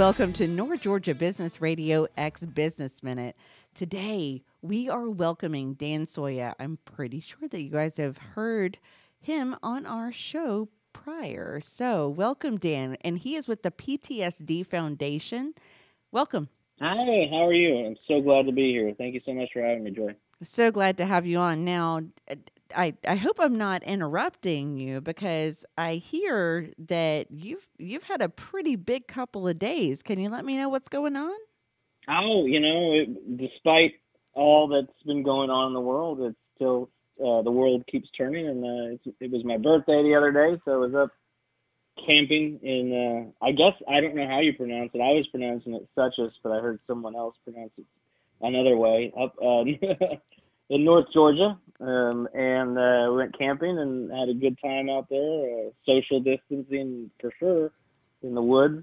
welcome to North Georgia Business Radio X Business Minute. Today, we are welcoming Dan Solla. I'm pretty sure that you guys have heard him on our show prior. So, welcome, Dan. And he is with the PTSD Foundation. Welcome. Hi, how are you? I'm so glad to be here. Thank you so much for having me, Joy. So glad to have you on. Now, I, I hope I'm not interrupting you because I hear that you've you've had a pretty big couple of days. Can you let me know what's going on? Oh, you know, it, despite all that's been going on in the world, it's still uh, the world keeps turning, and uh, it was my birthday the other day, so I was up camping in. Uh, I guess I don't know how you pronounce it. I was pronouncing it Suchess, but I heard someone else pronounce it another way. Up uh, in North Georgia, um, and uh, went camping and had a good time out there. Uh, social distancing for sure in the woods,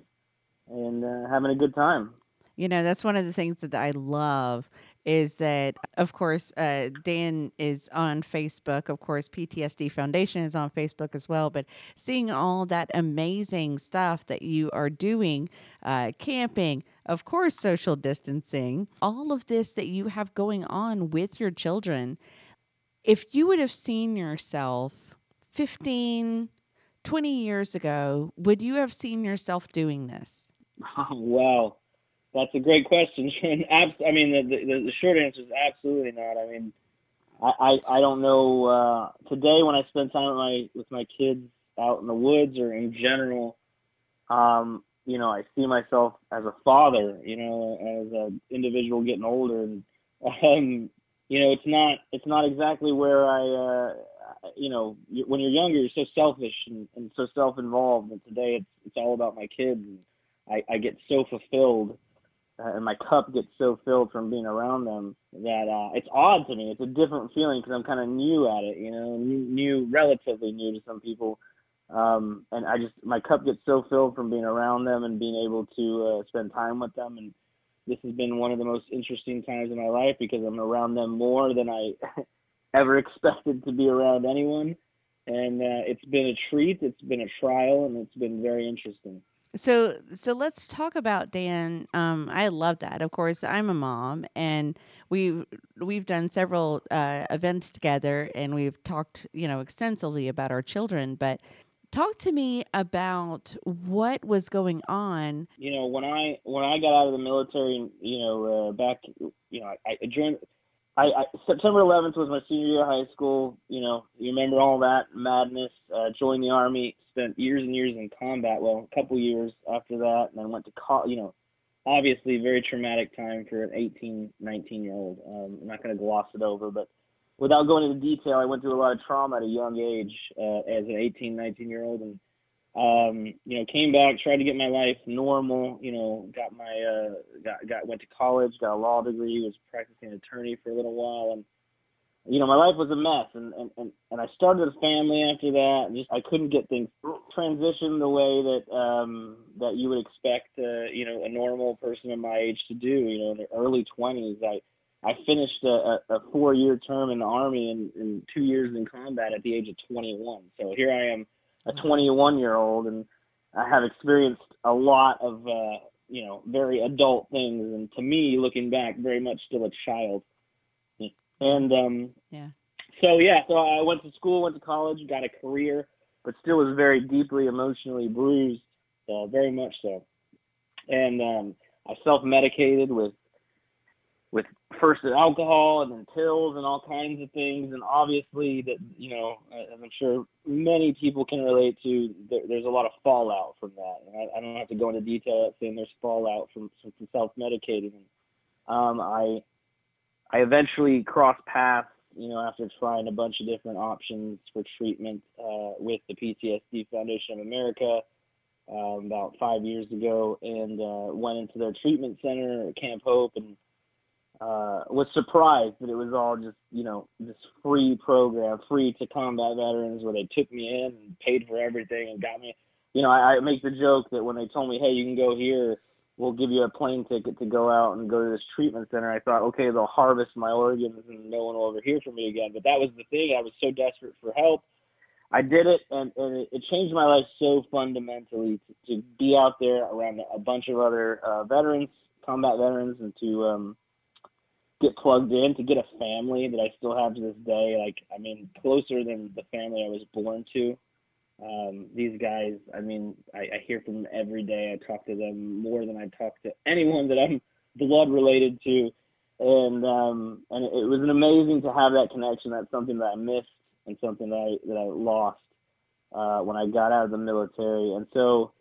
and uh, having a good time. You know, that's one of the things that I love is that, of course, uh, Dan is on Facebook. Of course, PTSD Foundation is on Facebook as well. But seeing all that amazing stuff that you are doing, uh, camping, of course, social distancing, all of this that you have going on with your children, if you would have seen yourself 15, 20 years ago, would you have seen yourself doing this? Oh, wow. That's a great question. I mean, the, the, the short answer is absolutely not. I mean, I, I, I don't know. Uh, today, when I spend time with my with my kids out in the woods or in general, um, you know, I see myself as a father. You know, as an individual getting older, and um, you know, it's not it's not exactly where I. Uh, you know, when you're younger, you're so selfish and, and so self-involved. And today, it's it's all about my kids. And I, I get so fulfilled uh, and my cup gets so filled from being around them that uh, it's odd to me. It's a different feeling because I'm kind of new at it, you know, new, new, relatively new to some people. Um, and I just my cup gets so filled from being around them and being able to uh, spend time with them. And this has been one of the most interesting times in my life because I'm around them more than I ever expected to be around anyone. And uh, it's been a treat. It's been a trial, and it's been very interesting. So so let's talk about Dan. Um, I love that. Of course, I'm a mom, and we've we've done several uh, events together, and we've talked, you know, extensively about our children. But talk to me about what was going on. You know, when I when I got out of the military, you know, uh, back, you know, I, I joined. I, I, September 11th was my senior year of high school. You know, you remember all that madness. Uh, joined the army, spent years and years in combat. Well, a couple years after that, and then went to college. You know, obviously very traumatic time for an 18, 19 year old. Um, I'm not going to gloss it over, but without going into detail, I went through a lot of trauma at a young age uh, as an 18, 19 year old, and um, you know, came back, tried to get my life normal. You know, got my uh, got got went to college, got a law degree, was practicing attorney for a little while, and you know, my life was a mess, and and and, and I started a family after that. And just I couldn't get things transitioned the way that um that you would expect, uh, you know, a normal person of my age to do. You know, in the early twenties, I I finished a, a, four year term in the army and, and two years in combat at the age of 21. So here I am a 21 year old, and I have experienced a lot of uh, you know very adult things, and to me, looking back, very much still a child. And um, yeah. So yeah, so I went to school, went to college, got a career, but still was very deeply emotionally bruised, uh, very much so. And um, I self-medicated with with first alcohol and then pills and all kinds of things. And obviously that you know as i'm sure many people can relate to there, there's a lot of fallout from that. And I, I don't have to go into detail saying there's fallout from, from self-medicating. Um, i i eventually crossed paths you know after trying a bunch of different options for treatment uh, with the ptsd foundation of america um, about five years ago and uh, went into their treatment center camp hope and uh, was surprised that it was all just you know this free program, free to combat veterans, where they took me in and paid for everything and got me. You know, I, I make the joke that when they told me, "Hey, you can go here," we'll give you a plane ticket to go out and go to this treatment center. I thought, okay, they'll harvest my organs and no one will ever hear from me again. But that was the thing. I was so desperate for help. I did it, and, and it, changed my life so fundamentally to, to be out there around a bunch of other uh, veterans, combat veterans, and to um, get plugged in, to get a family that I still have to this day. Like, I mean, closer than the family I was born to. Um, these guys, I mean, I, I hear from them every day. I talk to them more than I talk to anyone that I'm blood related to, and um, and it, was an amazing to have that connection. That's something that I missed and something that I that I lost uh, when I got out of the military. And so,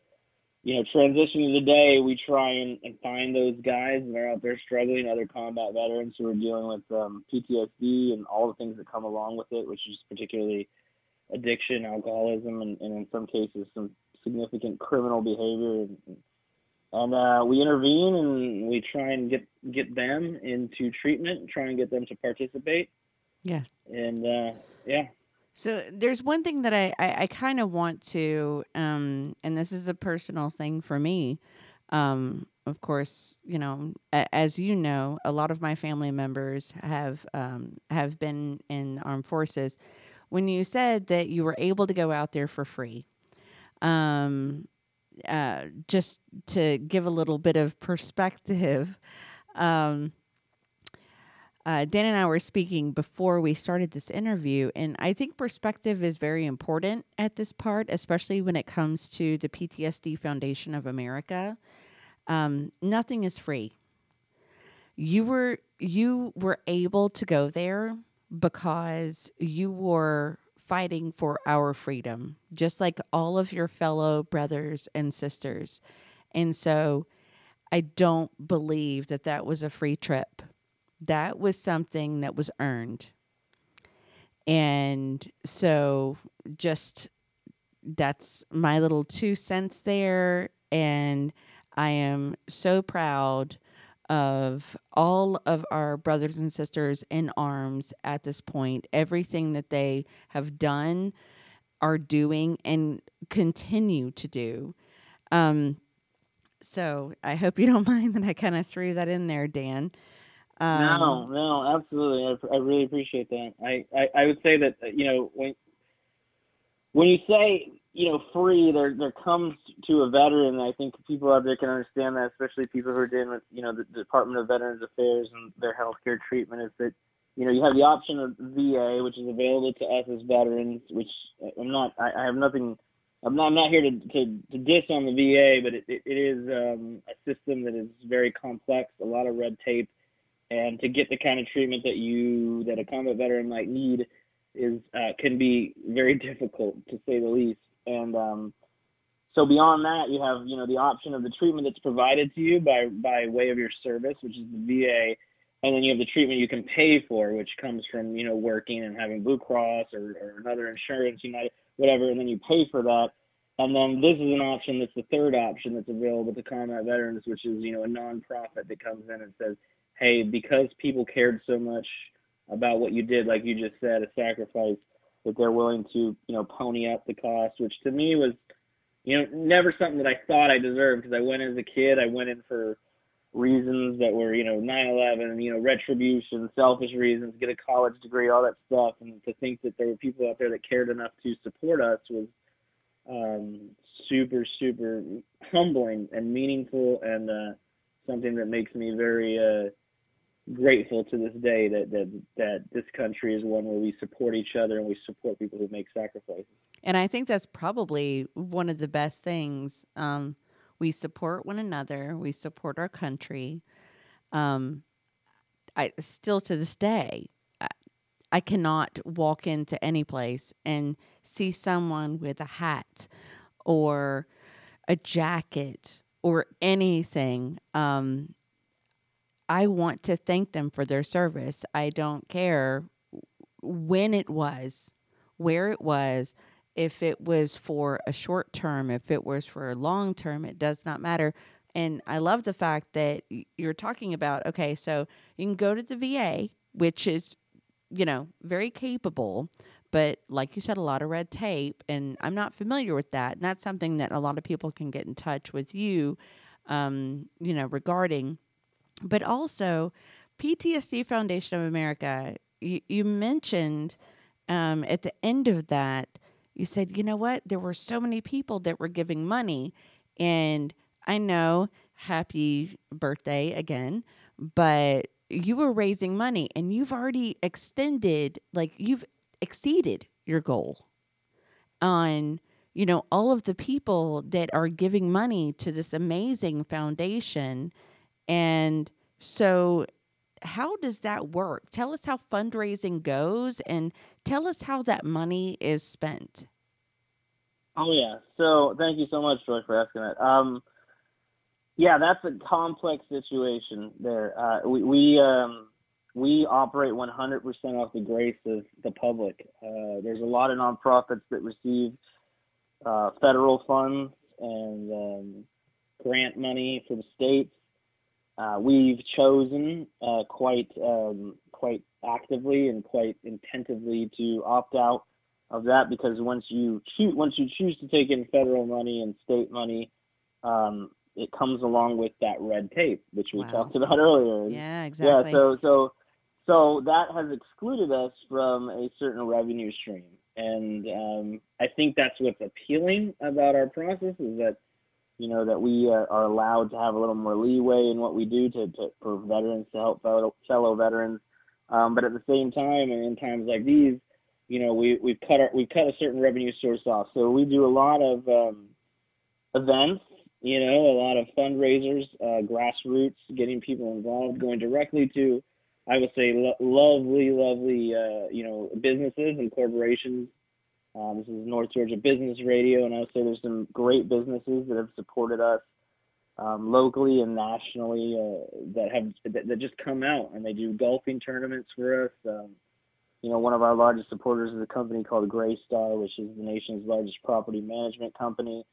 you know, transition of the day, we try and, and find those guys that are out there struggling, other combat veterans who are dealing with um, PTSD and all the things that come along with it, which is particularly addiction, alcoholism, and, and in some cases some significant criminal behavior. And, and uh, we intervene and we try and get get them into treatment, try and get them to participate. Yeah. And uh, yeah. So there's one thing that I, I, I kind of want to, um, and this is a personal thing for me. Um, of course, you know, a, as you know, a lot of my family members have um, have been in the armed forces. When you said that you were able to go out there for free, um, uh, just to give a little bit of perspective, um, uh, Dan and I were speaking before we started this interview, and I think perspective is very important at this part, especially when it comes to the PTSD Foundation of America. Um, nothing is free. You were you were able to go there because you were fighting for our freedom, just like all of your fellow brothers and sisters. And so, I don't believe that that was a free trip that was something that was earned. And so just that's my little two cents there. And I am so proud of all of our brothers and sisters in arms at this point, everything that they have done, are doing, and continue to do. Um, so I hope you don't mind that I kind of threw that in there, Dan. Um, no, no, absolutely. I, I really appreciate that. I, I, I would say that you know when when you say you know free, there there comes to a veteran. I think people out there can understand that, especially people who are dealing with you know the Department of Veterans Affairs and their healthcare treatment. Is that you know you have the option of VA, which is available to us as veterans. Which I'm not. I, I have nothing. I'm not, I'm not here to, to, to diss on the VA, but it, it, it is um, a system that is very complex, a lot of red tape, and to get the kind of treatment that you that a combat veteran might need is uh, can be very difficult to say the least. And um, so beyond that, you have you know the option of the treatment that's provided to you by by way of your service, which is the VA, and then you have the treatment you can pay for, which comes from you know working and having Blue Cross or, or another insurance, United, whatever, and then you pay for that. And then this is an option that's the third option that's available to combat veterans, which is you know a nonprofit that comes in and says, hey, because people cared so much about what you did, like you just said, a sacrifice, that they're willing to, you know, pony up the cost, which to me was, you know, never something that I thought I deserved because I went as a kid, I went in for reasons that were, you know, 9/11, you know, retribution, selfish reasons, get a college degree, all that stuff, and to think that there were people out there that cared enough to support us was um, super, super humbling and meaningful, and uh, something that makes me very uh, grateful to this day that, that that this country is one where we support each other and we support people who make sacrifices. And I think that's probably one of the best things. Um, we support one another. We support our country. Um, I still to this day, I, I cannot walk into any place and see someone with a hat or a jacket or anything um, I want to thank them for their service. I don't care when it was, where it was, if it was for a short term, if it was for a long term, it does not matter. And I love the fact that you're talking about okay, so you can go to the VA, which is, you know, very capable, but like you said, a lot of red tape, and I'm not familiar with that. And that's something that a lot of people can get in touch with you, um, you know, regarding but also PTSD Foundation of America. You, you mentioned um, at the end of that you said, you know what? There were so many people that were giving money. And I know, happy birthday again, but you were raising money and you've already extended, like, you've exceeded your goal on you know all of the people that are giving money to this amazing foundation and so how does that work? Tell us how fundraising goes and tell us how that money is spent. Oh yeah. So thank you so much george for asking that. Um, yeah that's a complex situation there. Uh, we we um, we operate 100% off the grace of the public. Uh, there's a lot of nonprofits that receive uh, federal funds and um, grant money from states. Uh, we've chosen uh, quite um, quite actively and quite intentively to opt out of that because once you choose once you choose to take in federal money and state money, um, it comes along with that red tape, which we wow. talked about earlier. Yeah, exactly. Yeah, so so so that has excluded us from a certain revenue stream. And um, I think that's what's appealing about our process is that, you know, that we uh, are allowed to have a little more leeway in what we do to, to for veterans to help fellow, fellow veterans. Um, but at the same time, and in times like these, you know, we we've cut our we cut a certain revenue source off. So we do a lot of um, events, you know, a lot of fundraisers, uh, grassroots, getting people involved, going directly to I would say lo- lovely, lovely, uh, you know, businesses and corporations. Um, this is North Georgia Business Radio, and I would say there's some great businesses that have supported us um, locally and nationally uh, that have that, that, just come out and they do golfing tournaments for us. Um, you know, one of our largest supporters is a company called Greystar, which is the nation's largest property management company.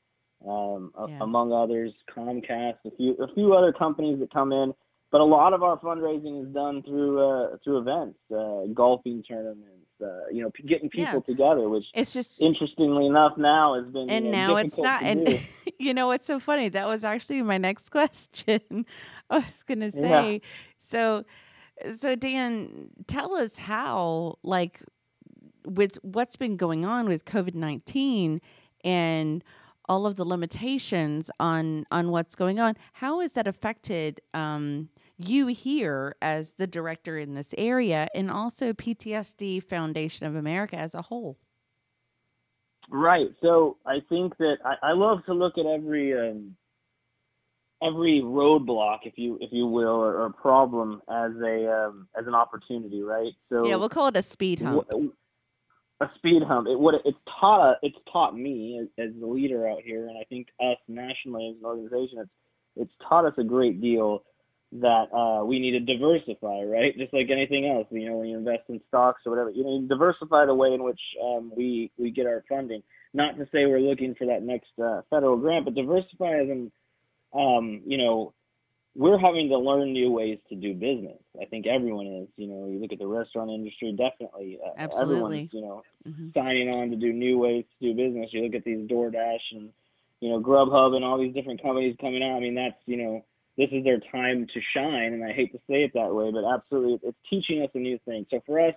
Um, yeah. a, among others, Comcast, a few a few other companies that come in but a lot of our fundraising is done through uh, through events, uh, golfing tournaments, uh, you know, p- getting people yeah. together. Which it's just interestingly enough now has been and you know, now it's not. And you know, it's so funny. That was actually my next question. I was gonna say, yeah. so so Dan, tell us how like with what's been going on with COVID nineteen and all of the limitations on on what's going on. How has that affected um, you here as the director in this area and also PTSD Foundation of America as a whole? Right. So I think that I, I love to look at every um, every roadblock, if you if you will, or, or problem as a um, as an opportunity, right? So yeah, we'll call it a speed hump. W- a speed hump. It what it's taught it's taught me as, as the leader out here, and I think us nationally as an organization, it's it's taught us a great deal that uh, we need to diversify, right? Just like anything else, you know, when you invest in stocks or whatever, you know, you diversify the way in which um, we we get our funding. Not to say we're looking for that next uh, federal grant, but diversify as in, um, you know, we're having to learn new ways to do business. I think everyone is. You know, you look at the restaurant industry, definitely. Uh, Absolutely. Everyone's, you know, mm-hmm. signing on to do new ways to do business. You look at these DoorDash and, you know, Grubhub and all these different companies coming out. I mean, that's, you know, this is their time to shine. And I hate to say it that way, but absolutely, it's teaching us a new thing. So for us,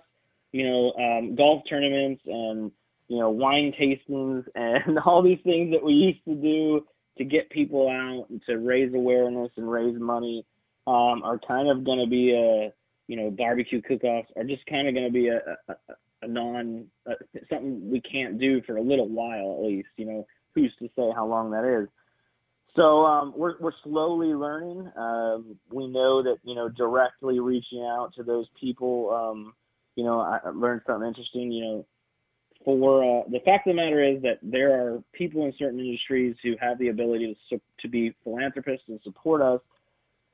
you know, um, golf tournaments and you know wine tastings and all these things that we used to do to get people out and to raise awareness and raise money um, are kind of going to be a you know barbecue cook-offs are just kind of going to be a, a, a non uh, something we can't do for a little while at least. You know, who's to say how long that is? So um, we're we're slowly learning. Um, we know that you know directly reaching out to those people. Um, you know, I learned something interesting. You know, for uh, the fact of the matter is that there are people in certain industries who have the ability to to be philanthropists and support us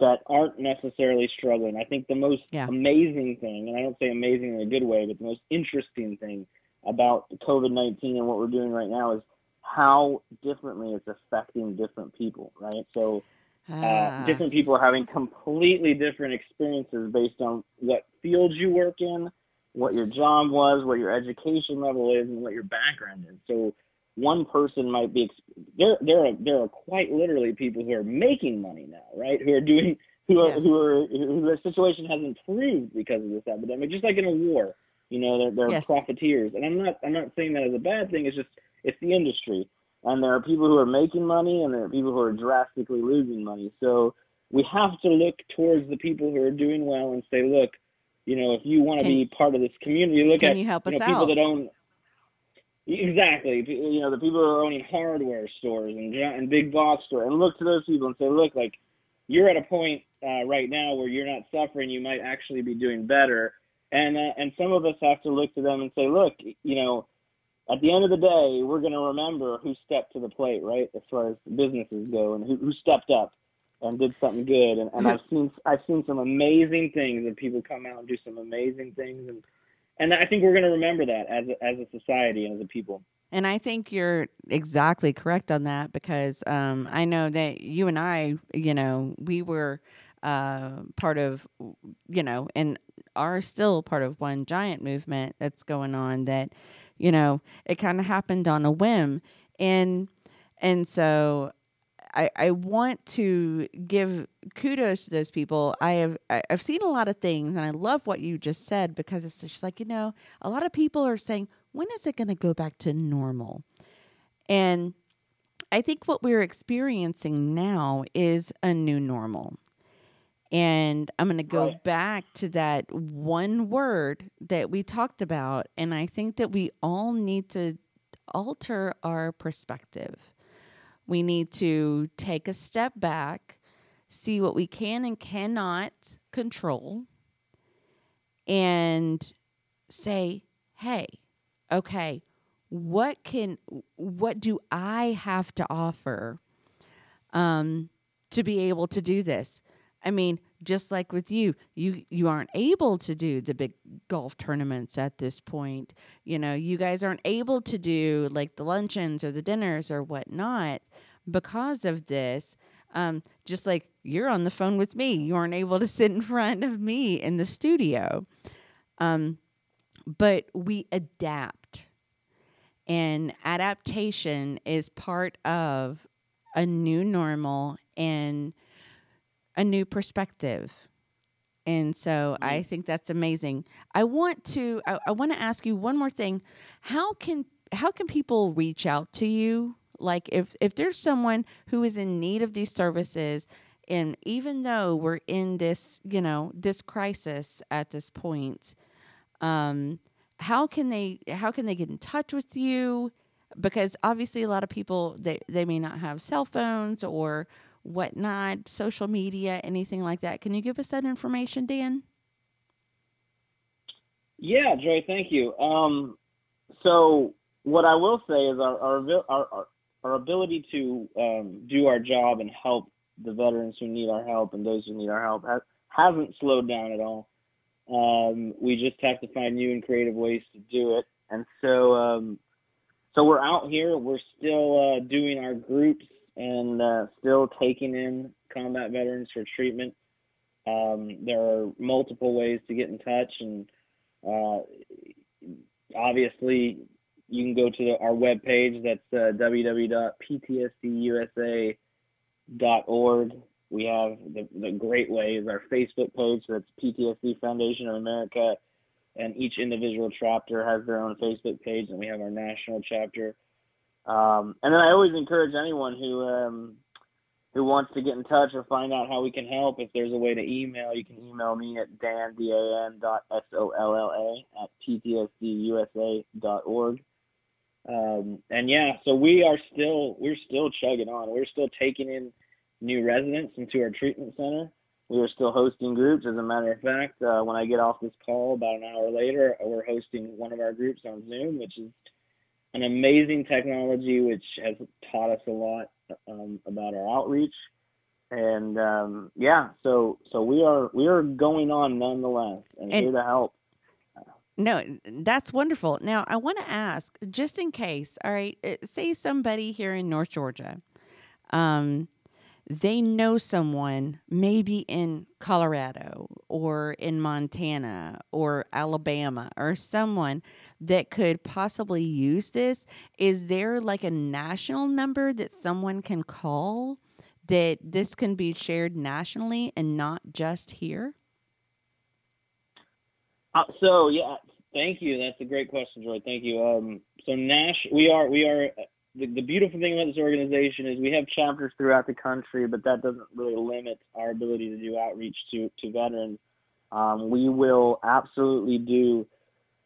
that aren't necessarily struggling. I think the most yeah. amazing thing, and I don't say amazing in a good way, but the most interesting thing about COVID nineteen and what we're doing right now is how differently it's affecting different people, right? So uh, ah. different people are having completely different experiences based on what field you work in, what your job was, what your education level is, and what your background is. So one person might be there. There are there are quite literally people who are making money now, right? Who are doing who are yes. who are who their situation has improved because of this epidemic, just like in a war You know, they're they're Yes. profiteers, and I'm not I'm not saying that as a bad thing. It's just it's the industry, and there are people who are making money, and there are people who are drastically losing money. So we have to look towards the people who are doing well and say, look, you know, if you want to be part of this community, look at you you know, people out? that own exactly you know the people who are owning hardware stores and and big box store and look to those people and say look like you're at a point uh, right now where you're not suffering you might actually be doing better and uh, and some of us have to look to them and say look you know at the end of the day we're going to remember who stepped to the plate right? As far as businesses go and who, who stepped up and did something good. And, and I've seen I've seen some amazing things and people come out and do some amazing things. And and I think we're going to remember that as a, as a society and as a people. And I think you're exactly correct on that because um, I know that you and I, you know, we were uh, part of, you know, and are still part of one giant movement that's going on that, you know, it kind of happened on a whim. And, and so I, I want to give kudos to those people. I have I've seen a lot of things, and I love what you just said because it's just like you know, a lot of people are saying, when is it going to go back to normal? And I think what we're experiencing now is a new normal. And I'm going to go Right. back to that one word that we talked about. And I think that we all need to alter our perspective. We need to take a step back, see what we can and cannot control, and say, hey, okay, what can what do I have to offer um, to be able to do this? I mean, just like with you, you you aren't able to do the big golf tournaments at this point. You know, you guys aren't able to do like the luncheons or the dinners or whatnot because of this. Um, just like you're on the phone with me, you aren't able to sit in front of me in the studio. Um, but we adapt, and adaptation is part of a new normal and a new perspective. And so I think that's amazing. I want to I, I want to ask you one more thing. How can how can people reach out to you? Like if if there's someone who is in need of these services and even though we're in this, you know, this crisis at this point, um how can they how can they get in touch with you? Because obviously a lot of people they, they may not have cell phones or whatnot, social media, anything like that. Can you give us that information, Dan? Yeah, Joy, thank you. Um, so what I will say is our our our, our, our ability to um, do our job and help the veterans who need our help and those who need our help has, hasn't slowed down at all. Um, we just have to find new and creative ways to do it. And so, um, so we're out here. We're still uh, doing our groups and uh, still taking in combat veterans for treatment. Um, there are multiple ways to get in touch, and uh, obviously, you can go to the, our webpage. That's uh, www.ptsdusa.org. We have the, the great ways, our Facebook page, that's PTSD Foundation of America, and each individual chapter has their own Facebook page, and we have our national chapter. Um, and then I always encourage anyone who um, who wants to get in touch or find out how we can help. If there's a way to email, you can email me at dan d a n dot s o l l a at ptsdusa dot org. Um, and yeah, so we are still we're still chugging on. We're still taking in new residents into our treatment center. We are still hosting groups. As a matter of fact, uh, when I get off this call about an hour later, we're hosting one of our groups on Zoom, which is an amazing technology which has taught us a lot um, about our outreach. And um, yeah, so so we are we are going on nonetheless, and, And- here to help. No, that's wonderful. Now, I want to ask, just in case, all right, uh, say somebody here in North Georgia, um, they know someone maybe in Colorado or in Montana or Alabama or someone that could possibly use this. Is there like a national number that someone can call that this can be shared nationally and not just here? Uh, so yeah, Thank you. That's a great question, Joy. Thank you. Um, so Nash, we are we are the, the beautiful thing about this organization is we have chapters throughout the country, but that doesn't really limit our ability to do outreach to to veterans. Um, we will absolutely do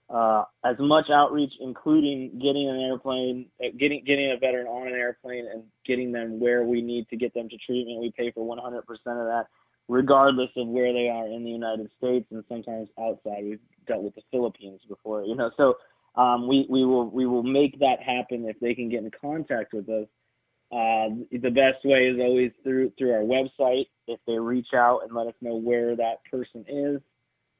uh, as much outreach, including getting an airplane, uh, getting getting a veteran on an airplane, and getting them where we need to get them to treatment. We pay for 100% of that, regardless of where they are in the United States and sometimes outside. We've dealt with the Philippines before, you know. So um, we we will we will make that happen if they can get in contact with us. Uh, the best way is always through through our website. If they reach out and let us know where that person is,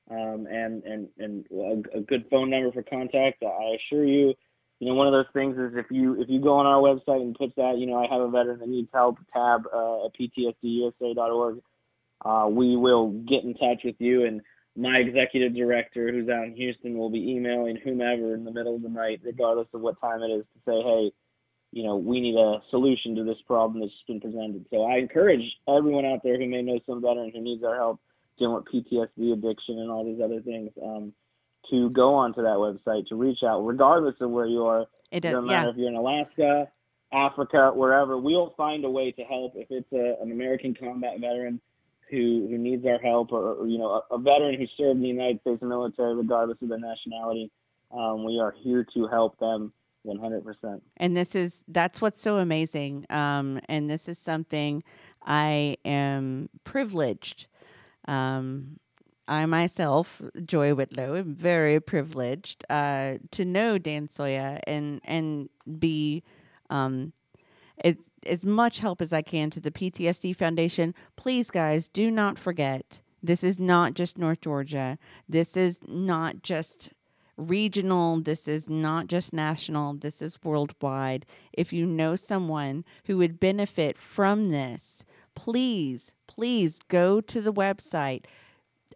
um, and and and a, a, good phone number for contact. I assure you, you know, one of those things is if you if you go on our website and put that, you know, I have a veteran that needs help tab uh, at ptsdusa.org, uh, we will get in touch with you and my executive director who's out in Houston will be emailing whomever in the middle of the night, regardless of what time it is, to say, hey, you know, we need a solution to this problem that's been presented. So I encourage everyone out there who may know some veteran who needs our help dealing with PTSD addiction and all these other things, um, to go onto that website to reach out, regardless of where you are. It does, doesn't matter yeah. if you're in Alaska, Africa, wherever. We'll find a way to help if it's a, an American combat veteran who who needs our help, or, or you know, a, a, veteran who served in the United States military, regardless of their nationality. Um, we are here to help them 100%. And this is that's what's so amazing. Um, and this is something I am privileged. Um, I myself, Joy Whitlow, am very privileged uh, to know Dan Solla and and be um, as, as much help as I can to the PTSD Foundation. Please, guys, do not forget this is not just North Georgia. This is not just regional. This is not just national. This is worldwide. If you know someone who would benefit from this, please, please go to the website.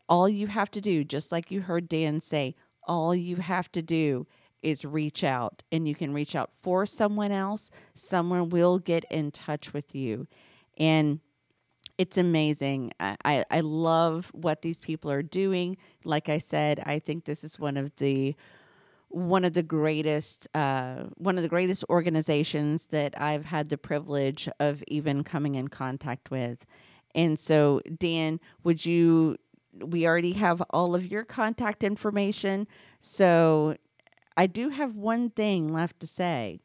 All you have to do, just like you heard Dan say, all you have to do is reach out and you can reach out for someone else. Someone will get in touch with you. And it's amazing. I, I, love what these people are doing. Like I said, I think this is one of the one of the greatest uh, one of the greatest organizations that I've had the privilege of even coming in contact with. And so, Dan, would you? We already have all of your contact information. So I do have one thing left to say.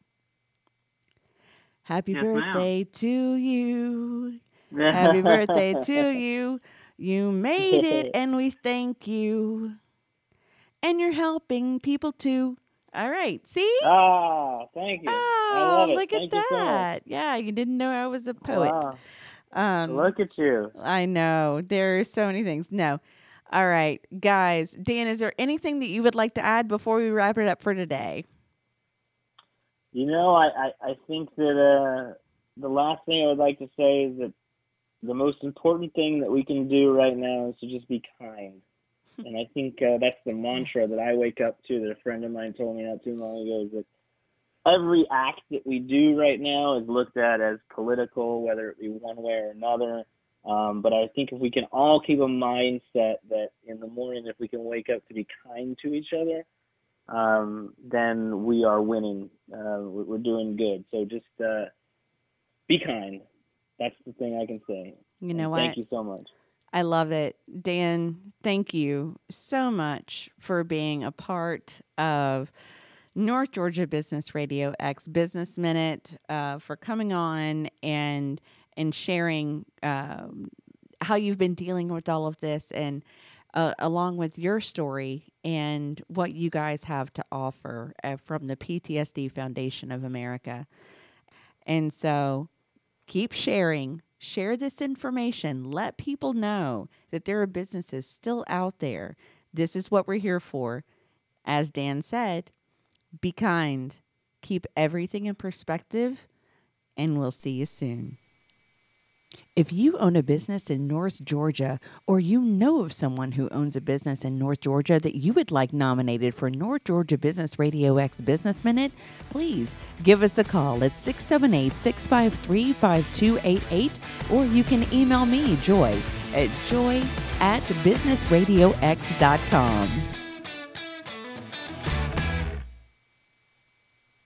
Happy yes, birthday ma'am. to you. Happy birthday to you. You made it, and we thank you. And you're helping people too. All right. See? Ah, thank you. Oh, look thank at that. So yeah, you didn't know I was a poet. Wow. Um, look at you. I know. There are so many things. No. All right, guys. Dan, is there anything that you would like to add before we wrap it up for today? You know, I, I, I think that uh, the last thing I would like to say is that the most important thing that we can do right now is to just be kind. and I think uh, that's the mantra that I wake up to that a friend of mine told me not too long ago is that every act that we do right now is looked at as political, whether it be one way or another. Um, but I think if we can all keep a mindset that in the morning, if we can wake up to be kind to each other, um, then we are winning. Uh, we're doing good. So just uh, be kind. That's the thing I can say. You know and what? Thank you so much. I love it. Dan, thank you so much for being a part of North Georgia Business Radio X Business Minute, uh, for coming on and and sharing um, how you've been dealing with all of this and uh, along with your story and what you guys have to offer uh, from the PTSD Foundation of America. And so keep sharing, share this information, let people know that there are businesses still out there. This is what we're here for. As Dan said, be kind, keep everything in perspective, and we'll see you soon. If you own a business in North Georgia, or you know of someone who owns a business in North Georgia that you would like nominated for North Georgia Business Radio X Business Minute, please give us a call at 678 653 5288, or you can email me, Joy, at joy at businessradiox.com.